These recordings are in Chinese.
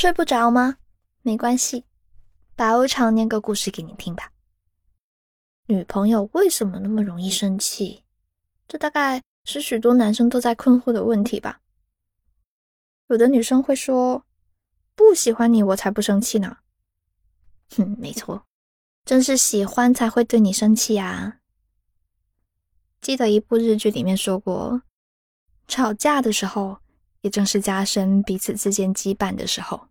睡不着吗？没关系，白无常念个故事给你听吧。女朋友为什么那么容易生气？这大概是许多男生都在困惑的问题吧。有的女生会说：“不喜欢你，我才不生气呢。”哼，没错，正是喜欢才会对你生气啊。记得一部日剧里面说过，吵架的时候，也正是加深彼此之间羁绊的时候。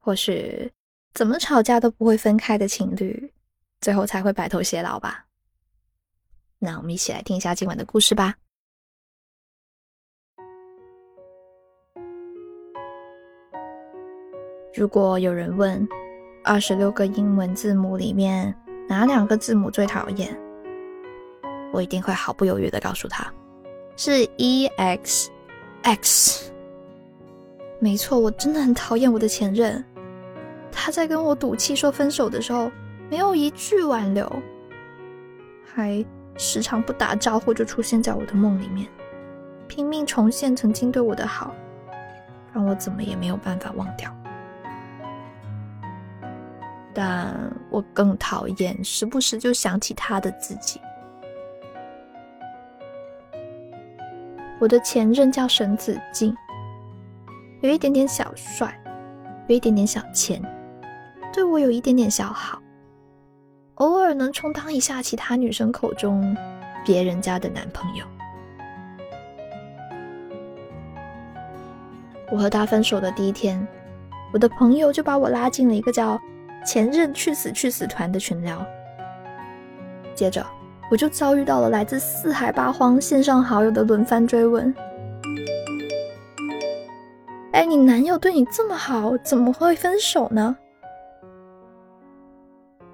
或许怎么吵架都不会分开的情侣，最后才会白头偕老吧。那我们一起来听一下今晚的故事吧。如果有人问，二十六个英文字母里面哪两个字母最讨厌，我一定会毫不犹豫的告诉他，是 E X X。没错，我真的很讨厌我的前任。他在跟我赌气说分手的时候，没有一句挽留，还时常不打招呼就出现在我的梦里面，拼命重现曾经对我的好，让我怎么也没有办法忘掉。但我更讨厌时不时就想起他的自己。我的前任叫沈子敬，有一点点小帅，有一点点小钱。对我有一点点小好，偶尔能充当一下其他女生口中别人家的男朋友。我和他分手的第一天，我的朋友就把我拉进了一个叫“前任去死去死团”的群聊。接着，我就遭遇到了来自四海八荒线上好友的轮番追问：“哎，你男友对你这么好，怎么会分手呢？”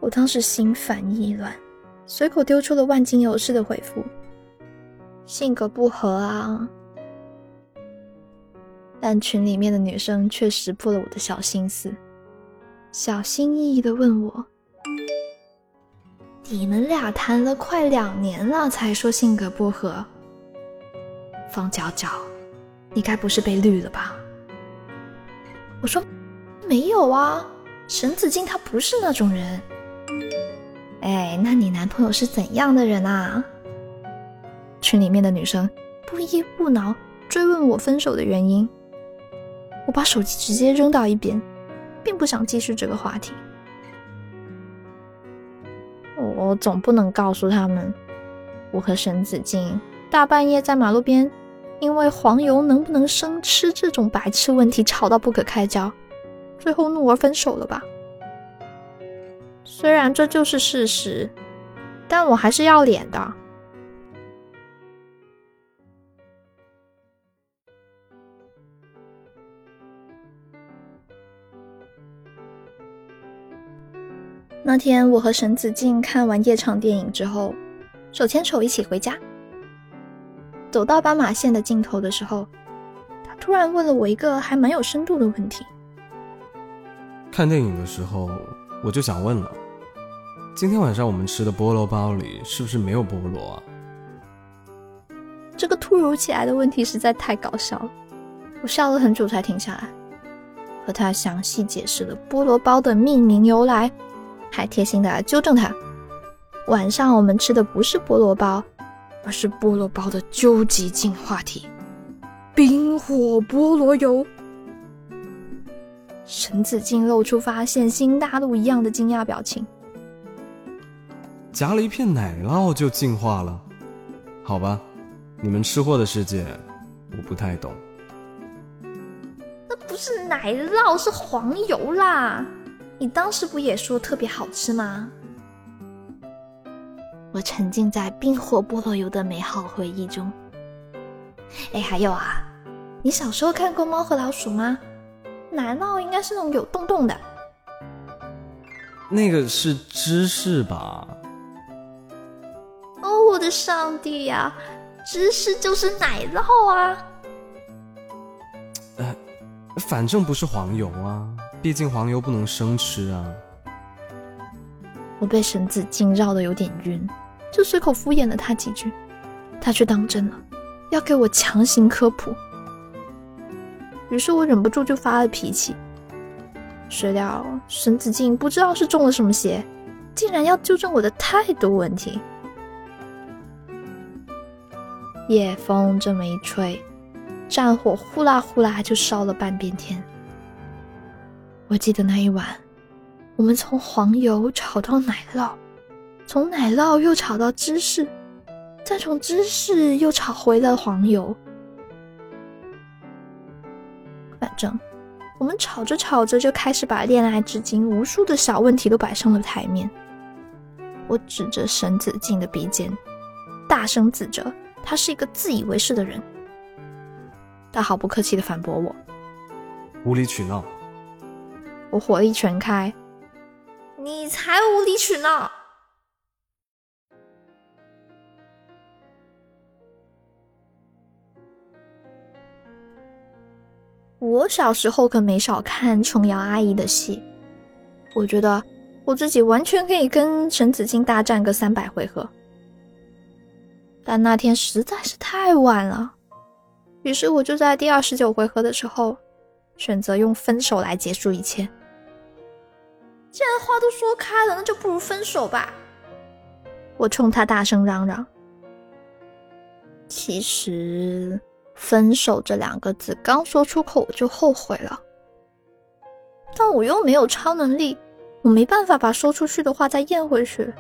我当时心烦意乱，随口丢出了万金油似的回复：“性格不合啊。”但群里面的女生却识破了我的小心思，小心翼翼的问我：“你们俩谈了快两年了，才说性格不合？方角角，你该不是被绿了吧？”我说：“没有啊，沈子敬他不是那种人。”哎，那你男朋友是怎样的人啊？群里面的女生不依不挠追问我分手的原因，我把手机直接扔到一边，并不想继续这个话题。我总不能告诉他们，我和沈子静大半夜在马路边，因为黄油能不能生吃这种白痴问题吵到不可开交，最后怒而分手了吧？虽然这就是事实，但我还是要脸的。那天，我和沈子静看完夜场电影之后，手牵手一起回家。走到斑马线的尽头的时候，他突然问了我一个还蛮有深度的问题。看电影的时候。我就想问了，今天晚上我们吃的菠萝包里是不是没有菠萝啊？这个突如其来的问题实在太搞笑了，我笑了很久才停下来，和他详细解释了菠萝包的命名由来，还贴心的纠正他，晚上我们吃的不是菠萝包，而是菠萝包的究极进化体——冰火菠萝油。沈子敬露出发现新大陆一样的惊讶表情。夹了一片奶酪就进化了？好吧，你们吃货的世界我不太懂。那不是奶酪，是黄油啦！你当时不也说特别好吃吗？我沉浸在冰火菠萝油的美好回忆中。哎，还有啊，你小时候看过《猫和老鼠》吗？奶酪应该是那种有洞洞的，那个是芝士吧？的上帝呀，芝士就是奶酪啊！呃，反正不是黄油啊，毕竟黄油不能生吃啊。我被绳子惊绕的有点晕，就随口敷衍了他几句，他却当真了，要给我强行科普。于是我忍不住就发了脾气。谁料沈子静不知道是中了什么邪，竟然要纠正我的态度问题。夜风这么一吹，战火呼啦呼啦就烧了半边天。我记得那一晚，我们从黄油炒到奶酪，从奶酪又炒到芝士，再从芝士又炒回了黄油。反正我们吵着吵着就开始把恋爱至今无数的小问题都摆上了台面。我指着沈子静的鼻尖，大声指责他是一个自以为是的人。他毫不客气的反驳我：“无理取闹。”我火力全开，你才无理取闹！我小时候可没少看琼瑶阿姨的戏，我觉得我自己完全可以跟沈子敬大战个三百回合。但那天实在是太晚了，于是我就在第二十九回合的时候，选择用分手来结束一切。既然话都说开了，那就不如分手吧！我冲他大声嚷嚷。其实，分手这两个字刚说出口，我就后悔了。但我又没有超能力，我没办法把说出去的话再咽回去。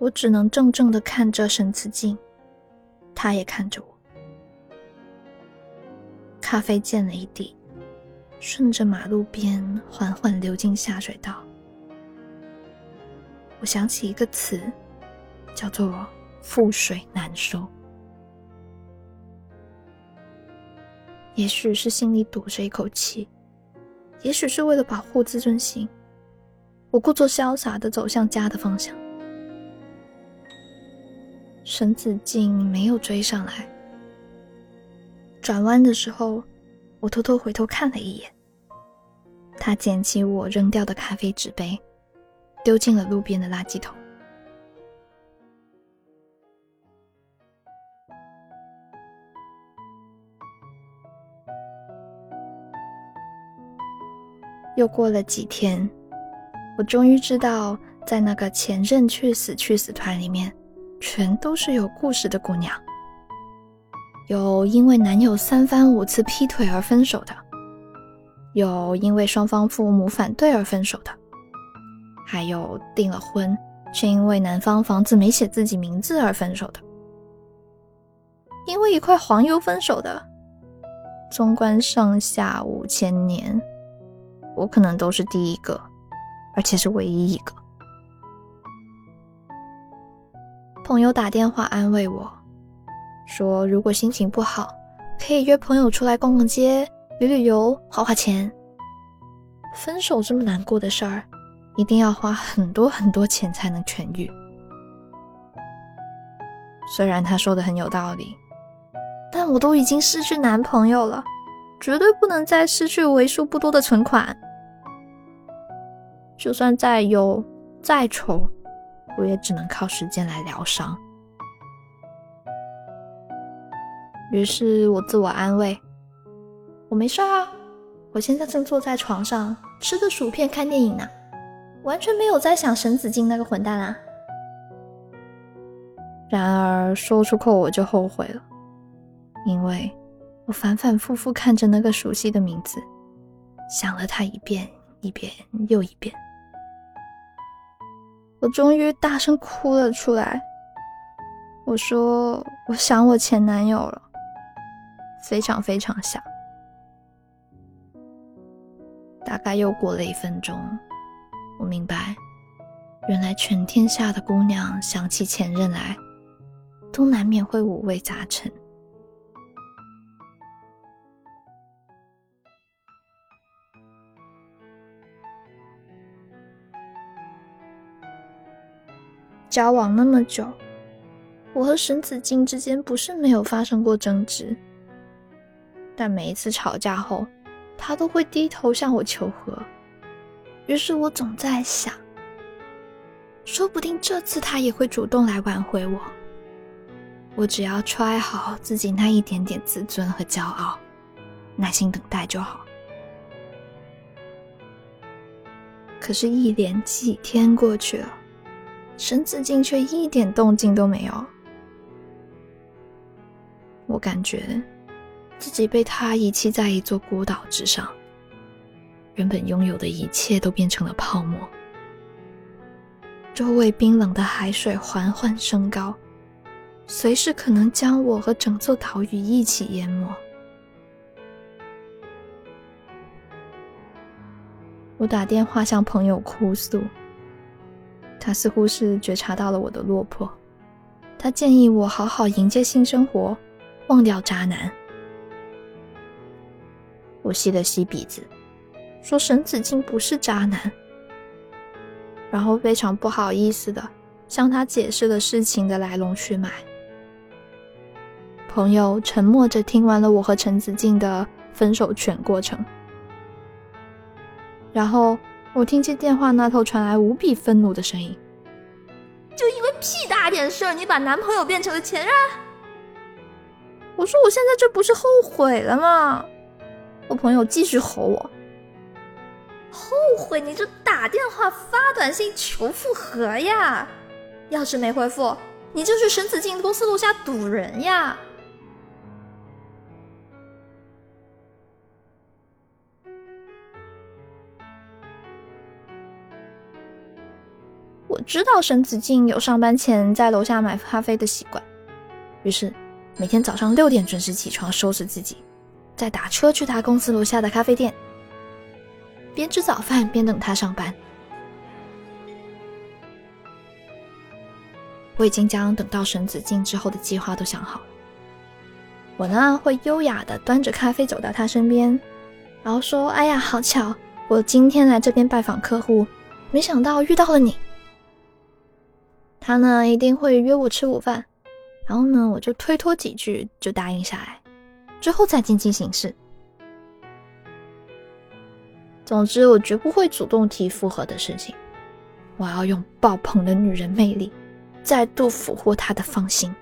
我只能怔怔的看着沈慈静，他也看着我。咖啡溅了一地。顺着马路边缓缓流进下水道，我想起一个词，叫做“覆水难收”。也许是心里堵着一口气，也许是为了保护自尊心，我故作潇洒的走向家的方向。沈子静没有追上来，转弯的时候。我偷偷回头看了一眼，他捡起我扔掉的咖啡纸杯，丢进了路边的垃圾桶。又过了几天，我终于知道，在那个前任去死去死团里面，全都是有故事的姑娘。有因为男友三番五次劈腿而分手的，有因为双方父母反对而分手的，还有订了婚却因为男方房子没写自己名字而分手的，因为一块黄油分手的。纵观上下五千年，我可能都是第一个，而且是唯一一个。朋友打电话安慰我。说如果心情不好，可以约朋友出来逛逛街、旅旅游、花花钱。分手这么难过的事儿，一定要花很多很多钱才能痊愈。虽然他说的很有道理，但我都已经失去男朋友了，绝对不能再失去为数不多的存款。就算再优再丑，我也只能靠时间来疗伤。于是我自我安慰：“我没事啊，我现在正坐在床上吃着薯片看电影呢，完全没有在想沈子敬那个混蛋啊。”然而说出口我就后悔了，因为我反反复复看着那个熟悉的名字，想了他一遍一遍又一遍，我终于大声哭了出来。我说：“我想我前男友了。”非常非常想。大概又过了一分钟，我明白，原来全天下的姑娘想起前任来，都难免会五味杂陈。交往那么久，我和沈子敬之间不是没有发生过争执。但每一次吵架后，他都会低头向我求和。于是我总在想，说不定这次他也会主动来挽回我。我只要揣好自己那一点点自尊和骄傲，耐心等待就好。可是，一连几天过去了，沈子敬却一点动静都没有。我感觉自己被他遗弃在一座孤岛之上，原本拥有的一切都变成了泡沫。周围冰冷的海水缓缓升高，随时可能将我和整座岛屿一起淹没。我打电话向朋友哭诉，他似乎是觉察到了我的落魄，他建议我好好迎接新生活，忘掉渣男。我吸了吸鼻子，说沈子敬不是渣男，然后非常不好意思的向他解释了事情的来龙去脉。朋友沉默着听完了我和陈子敬的分手全过程。然后我听见电话那头传来无比愤怒的声音：“就因为屁大点事儿，你把男朋友变成了前任？”我说：“我现在这不是后悔了吗？”我朋友继续吼我：“后悔？你就打电话发短信求复合呀！要是没回复，你就去沈子敬公司楼下堵人呀！”知道沈子静有上班前在楼下买咖啡的习惯，于是每天早上六点准时起床，收拾自己，再打车去他公司楼下的咖啡店，边吃早饭边等他上班。我已经将等到沈子静之后的计划都想好。我呢会优雅的端着咖啡走到他身边，然后说：“哎呀，好巧，我今天来这边拜访客户，没想到遇到了你。”他呢一定会约我吃午饭，然后呢我就推脱几句就答应下来，之后再见机行事。总之，我绝不会主动提复合的事情，我要用爆棚的女人魅力，再度俘获他的芳心。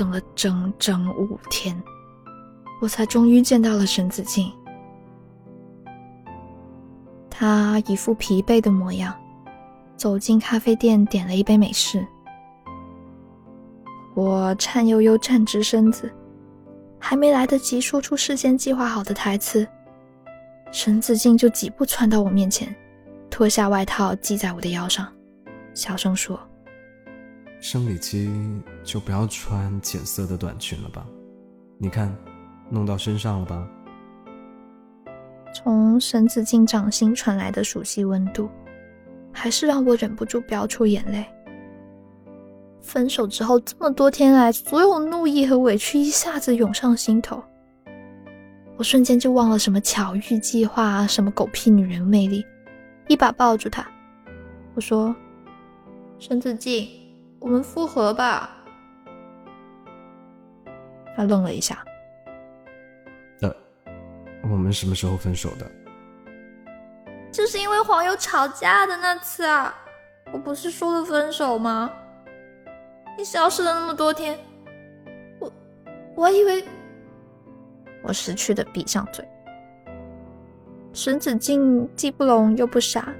等了整整五天，我才终于见到了沈子敬。他一副疲惫的模样，走进咖啡店，点了一杯美式。我颤悠悠站直身子，还没来得及说出事先计划好的台词，沈子敬就几步窜到我面前，脱下外套系在我的腰上，小声说。生理期就不要穿浅色的短裙了吧？你看，弄到身上了吧？从沈子敬掌心传来的熟悉温度，还是让我忍不住飙出眼泪。分手之后这么多天来，所有怒意和委屈一下子涌上心头，我瞬间就忘了什么巧遇计划，什么狗屁女人魅力，一把抱住他，我说：“沈子敬。”我们复合吧。他愣了一下。呃，我们什么时候分手的？就是因为黄油吵架的那次啊！我不是说了分手吗？你消失了那么多天，我我还以为……我识趣的闭上嘴。沈子敬既不聋又不傻。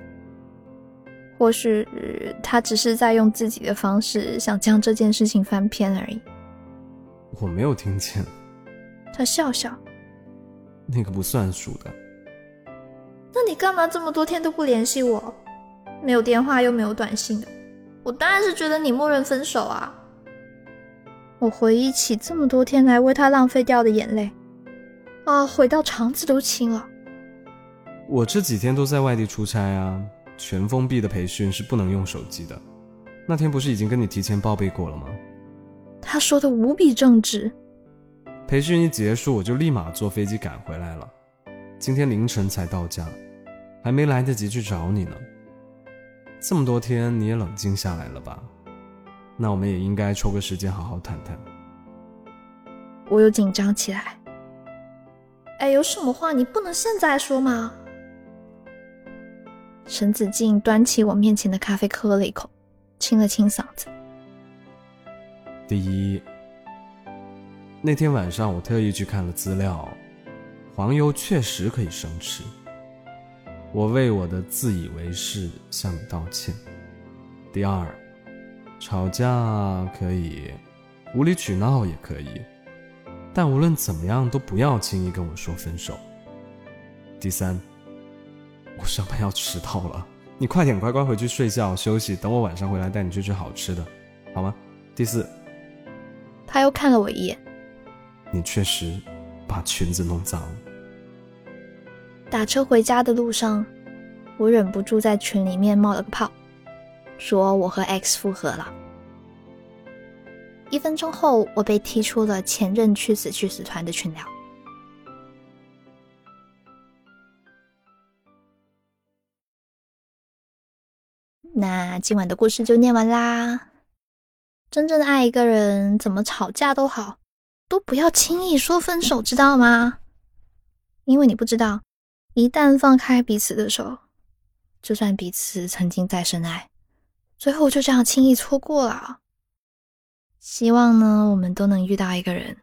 或许他只是在用自己的方式想将这件事情翻篇而已。我没有听见。他笑笑。那个不算数的。那你干嘛这么多天都不联系我？没有电话又没有短信的，我当然是觉得你默认分手啊。我回忆起这么多天来为他浪费掉的眼泪，啊，悔到肠子都青了。我这几天都在外地出差啊。全封闭的培训是不能用手机的。那天不是已经跟你提前报备过了吗？他说的无比正直。培训一结束，我就立马坐飞机赶回来了。今天凌晨才到家，还没来得及去找你呢。这么多天你也冷静下来了吧？那我们也应该抽个时间好好谈谈。我又紧张起来。哎，有什么话你不能现在说吗？沈子静端起我面前的咖啡，喝了一口，清了清嗓子。第一，那天晚上我特意去看了资料，黄油确实可以生吃。我为我的自以为是向你道歉。第二，吵架可以，无理取闹也可以，但无论怎么样都不要轻易跟我说分手。第三。我上班要迟到了，你快点乖乖回去睡觉休息，等我晚上回来带你去吃好吃的，好吗？第四，他又看了我一眼，你确实把裙子弄脏了。打车回家的路上，我忍不住在群里面冒了个泡，说我和 X 复合了。一分钟后，我被踢出了前任去死去死团的群聊。那今晚的故事就念完啦。真正的爱一个人，怎么吵架都好，都不要轻易说分手，知道吗？因为你不知道，一旦放开彼此的手，就算彼此曾经再深爱，最后就这样轻易错过了。希望呢，我们都能遇到一个人，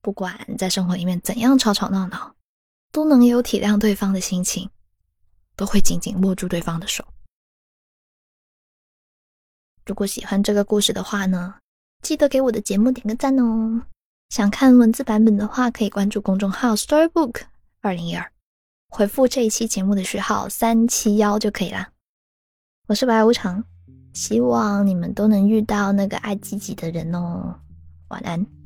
不管在生活里面怎样吵吵闹闹，都能有体谅对方的心情，都会紧紧握住对方的手。如果喜欢这个故事的话呢，记得给我的节目点个赞哦。想看文字版本的话，可以关注公众号 Storybook 二零一二，回复这一期节目的序号三七幺就可以啦。我是白无常，希望你们都能遇到那个爱自己的人哦。晚安。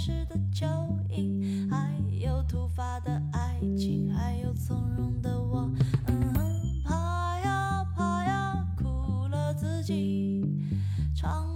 有扎实的蚯蚓，还有突发的爱情，还有从容的我。嗯哼，爬呀爬呀，苦了自己，唱